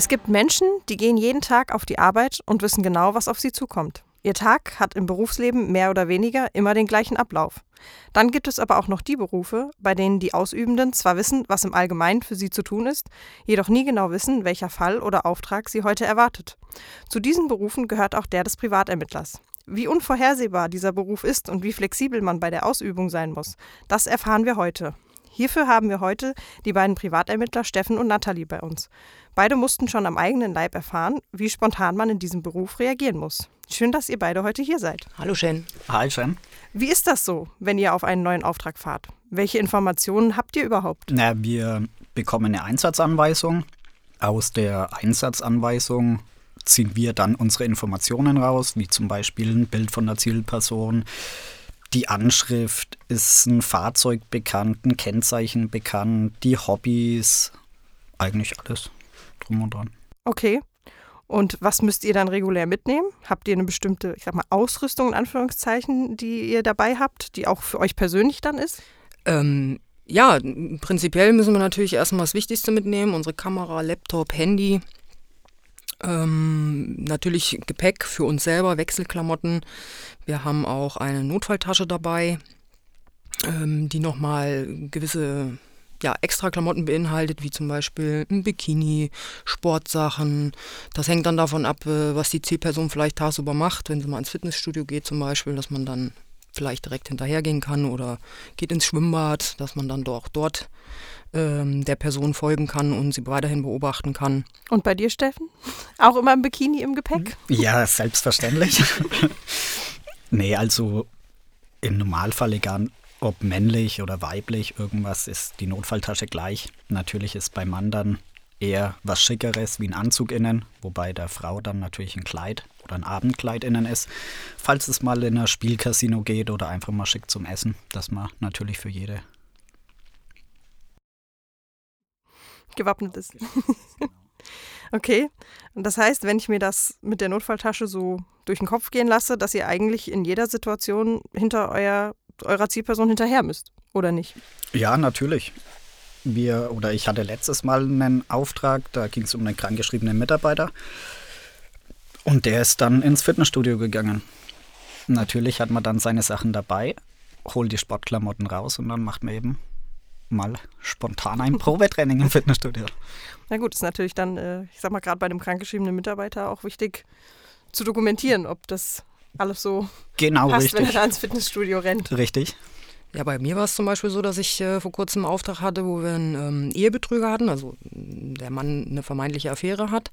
Es gibt Menschen, die gehen jeden Tag auf die Arbeit und wissen genau, was auf sie zukommt. Ihr Tag hat im Berufsleben mehr oder weniger immer den gleichen Ablauf. Dann gibt es aber auch noch die Berufe, bei denen die Ausübenden zwar wissen, was im Allgemeinen für sie zu tun ist, jedoch nie genau wissen, welcher Fall oder Auftrag sie heute erwartet. Zu diesen Berufen gehört auch der des Privatermittlers. Wie unvorhersehbar dieser Beruf ist und wie flexibel man bei der Ausübung sein muss, das erfahren wir heute. Hierfür haben wir heute die beiden Privatermittler Steffen und Nathalie bei uns. Beide mussten schon am eigenen Leib erfahren, wie spontan man in diesem Beruf reagieren muss. Schön, dass ihr beide heute hier seid. Hallo Shen. Hi Shen. Wie ist das so, wenn ihr auf einen neuen Auftrag fahrt? Welche Informationen habt ihr überhaupt? Na, wir bekommen eine Einsatzanweisung. Aus der Einsatzanweisung ziehen wir dann unsere Informationen raus, wie zum Beispiel ein Bild von der Zielperson, die Anschrift, ist ein Fahrzeug bekannt, ein Kennzeichen bekannt, die Hobbys, eigentlich alles drum und dran. Okay. Und was müsst ihr dann regulär mitnehmen? Habt ihr eine bestimmte, ich sag mal, Ausrüstung in Anführungszeichen, die ihr dabei habt, die auch für euch persönlich dann ist? Ähm, ja, prinzipiell müssen wir natürlich erstmal das Wichtigste mitnehmen: unsere Kamera, Laptop, Handy. Ähm, natürlich Gepäck für uns selber, Wechselklamotten. Wir haben auch eine Notfalltasche dabei, ähm, die nochmal gewisse ja, extra Klamotten beinhaltet, wie zum Beispiel ein Bikini, Sportsachen. Das hängt dann davon ab, äh, was die Zielperson vielleicht tagsüber macht. Wenn sie mal ins Fitnessstudio geht zum Beispiel, dass man dann vielleicht direkt hinterhergehen kann oder geht ins Schwimmbad, dass man dann doch dort ähm, der Person folgen kann und sie weiterhin beobachten kann. Und bei dir, Steffen? Auch immer ein Bikini im Gepäck? Ja, selbstverständlich. nee, also im Normalfall, egal ob männlich oder weiblich, irgendwas ist die Notfalltasche gleich. Natürlich ist beim Mann dann eher was Schickeres wie ein Anzug innen, wobei der Frau dann natürlich ein Kleid oder ein Abendkleid innen ist. Falls es mal in ein Spielcasino geht oder einfach mal schick zum Essen, dass man natürlich für jede gewappnet ist. okay. Und das heißt, wenn ich mir das mit der Notfalltasche so durch den Kopf gehen lasse, dass ihr eigentlich in jeder Situation hinter euer, eurer Zielperson hinterher müsst, oder nicht? Ja, natürlich. Wir, oder ich hatte letztes Mal einen Auftrag, da ging es um einen krankgeschriebenen Mitarbeiter. Und der ist dann ins Fitnessstudio gegangen. Natürlich hat man dann seine Sachen dabei, holt die Sportklamotten raus und dann macht man eben mal spontan ein Probetraining im Fitnessstudio. Na gut, ist natürlich dann, äh, ich sag mal, gerade bei einem krankgeschriebenen Mitarbeiter auch wichtig zu dokumentieren, ob das alles so genau, passt, richtig. wenn er da ins Fitnessstudio rennt. Richtig. Ja, bei mir war es zum Beispiel so, dass ich äh, vor kurzem einen Auftrag hatte, wo wir einen ähm, Ehebetrüger hatten, also der Mann eine vermeintliche Affäre hat,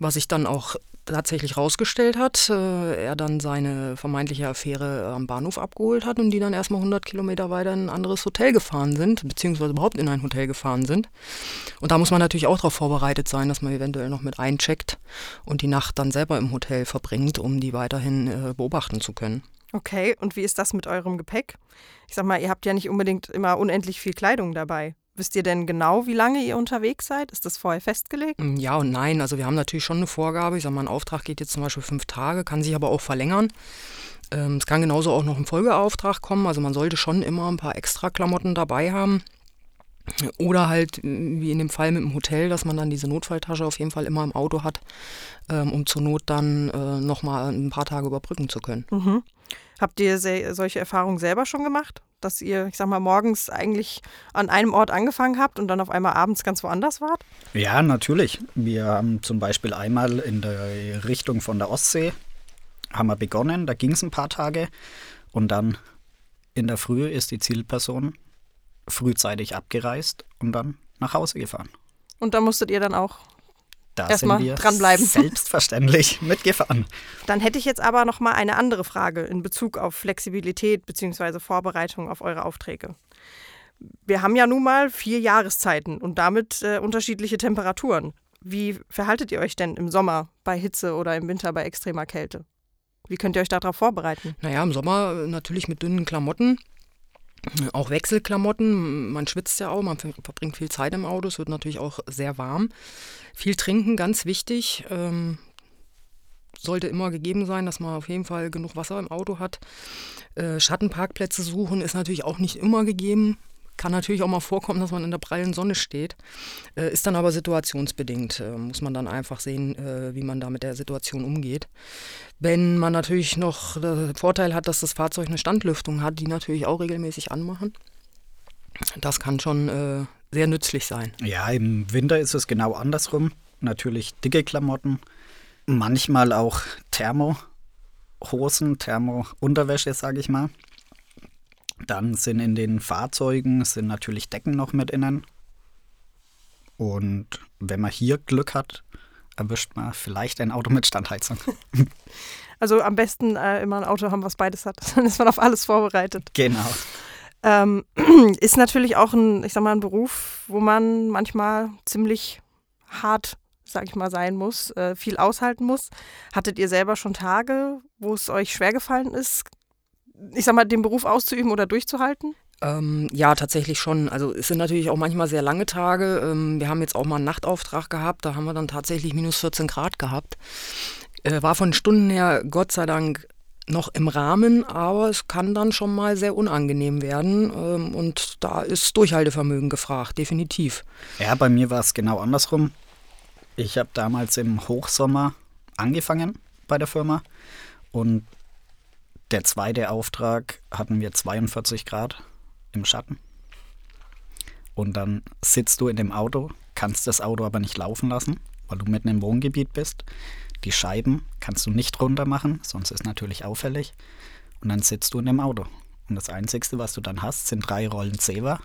was sich dann auch tatsächlich rausgestellt hat. Äh, er dann seine vermeintliche Affäre am Bahnhof abgeholt hat und die dann erstmal 100 Kilometer weiter in ein anderes Hotel gefahren sind, beziehungsweise überhaupt in ein Hotel gefahren sind. Und da muss man natürlich auch darauf vorbereitet sein, dass man eventuell noch mit eincheckt und die Nacht dann selber im Hotel verbringt, um die weiterhin äh, beobachten zu können. Okay, und wie ist das mit eurem Gepäck? Ich sag mal, ihr habt ja nicht unbedingt immer unendlich viel Kleidung dabei. Wisst ihr denn genau, wie lange ihr unterwegs seid? Ist das vorher festgelegt? Mm, ja und nein. Also wir haben natürlich schon eine Vorgabe. Ich sage mal, ein Auftrag geht jetzt zum Beispiel fünf Tage, kann sich aber auch verlängern. Ähm, es kann genauso auch noch ein Folgeauftrag kommen. Also man sollte schon immer ein paar extra Klamotten dabei haben. Oder halt, wie in dem Fall mit dem Hotel, dass man dann diese Notfalltasche auf jeden Fall immer im Auto hat, ähm, um zur Not dann äh, nochmal ein paar Tage überbrücken zu können. Mhm. Habt ihr solche Erfahrungen selber schon gemacht? Dass ihr, ich sag mal, morgens eigentlich an einem Ort angefangen habt und dann auf einmal abends ganz woanders wart? Ja, natürlich. Wir haben zum Beispiel einmal in der Richtung von der Ostsee haben wir begonnen, da ging es ein paar Tage und dann in der Früh ist die Zielperson frühzeitig abgereist und dann nach Hause gefahren. Und da musstet ihr dann auch da erstmal sind wir dranbleiben. Selbstverständlich mitgefahren. Dann hätte ich jetzt aber noch mal eine andere Frage in Bezug auf Flexibilität bzw. Vorbereitung auf eure Aufträge. Wir haben ja nun mal vier Jahreszeiten und damit äh, unterschiedliche Temperaturen. Wie verhaltet ihr euch denn im Sommer bei Hitze oder im Winter bei extremer Kälte? Wie könnt ihr euch darauf vorbereiten? Naja, im Sommer natürlich mit dünnen Klamotten. Auch Wechselklamotten, man schwitzt ja auch, man verbringt viel Zeit im Auto, es wird natürlich auch sehr warm. Viel trinken, ganz wichtig. Ähm, sollte immer gegeben sein, dass man auf jeden Fall genug Wasser im Auto hat. Äh, Schattenparkplätze suchen ist natürlich auch nicht immer gegeben. Kann natürlich auch mal vorkommen, dass man in der prallen Sonne steht. Äh, ist dann aber situationsbedingt. Äh, muss man dann einfach sehen, äh, wie man da mit der Situation umgeht. Wenn man natürlich noch den Vorteil hat, dass das Fahrzeug eine Standlüftung hat, die natürlich auch regelmäßig anmachen. Das kann schon äh, sehr nützlich sein. Ja, im Winter ist es genau andersrum. Natürlich dicke Klamotten, manchmal auch Thermohosen, Thermo-Unterwäsche, sage ich mal. Dann sind in den Fahrzeugen sind natürlich Decken noch mit innen. Und wenn man hier Glück hat, erwischt man vielleicht ein Auto mit Standheizung. Also am besten äh, immer ein Auto haben, was beides hat. Dann ist man auf alles vorbereitet. Genau. Ähm, ist natürlich auch ein, ich sag mal, ein Beruf, wo man manchmal ziemlich hart, sag ich mal, sein muss, äh, viel aushalten muss. Hattet ihr selber schon Tage, wo es euch schwer gefallen ist, ich sag mal, den Beruf auszuüben oder durchzuhalten? Ähm, ja, tatsächlich schon. Also es sind natürlich auch manchmal sehr lange Tage. Ähm, wir haben jetzt auch mal einen Nachtauftrag gehabt, da haben wir dann tatsächlich minus 14 Grad gehabt. Äh, war von Stunden her Gott sei Dank noch im Rahmen, aber es kann dann schon mal sehr unangenehm werden ähm, und da ist Durchhaltevermögen gefragt, definitiv. Ja, bei mir war es genau andersrum. Ich habe damals im Hochsommer angefangen bei der Firma und der zweite Auftrag hatten wir 42 Grad im Schatten. Und dann sitzt du in dem Auto, kannst das Auto aber nicht laufen lassen, weil du mitten im Wohngebiet bist. Die Scheiben kannst du nicht runter machen, sonst ist natürlich auffällig. Und dann sitzt du in dem Auto. Und das Einzige, was du dann hast, sind drei Rollen Zewa,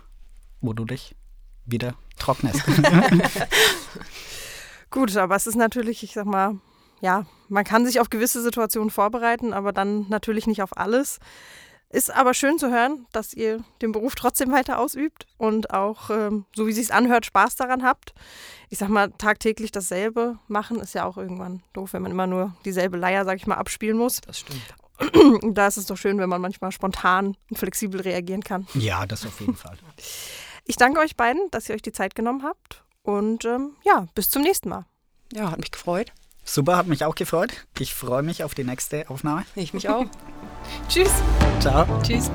wo du dich wieder trocknest. Gut, aber es ist natürlich, ich sag mal, ja, man kann sich auf gewisse Situationen vorbereiten, aber dann natürlich nicht auf alles. Ist aber schön zu hören, dass ihr den Beruf trotzdem weiter ausübt und auch, ähm, so wie es sich anhört, Spaß daran habt. Ich sag mal, tagtäglich dasselbe machen ist ja auch irgendwann doof, wenn man immer nur dieselbe Leier, sag ich mal, abspielen muss. Das stimmt. da ist es doch schön, wenn man manchmal spontan und flexibel reagieren kann. Ja, das auf jeden Fall. Ich danke euch beiden, dass ihr euch die Zeit genommen habt und ähm, ja, bis zum nächsten Mal. Ja, hat mich gefreut. Super, hat mich auch gefreut. Ich freue mich auf die nächste Aufnahme. Ich mich auch. Tschüss. Ciao. Tschüss.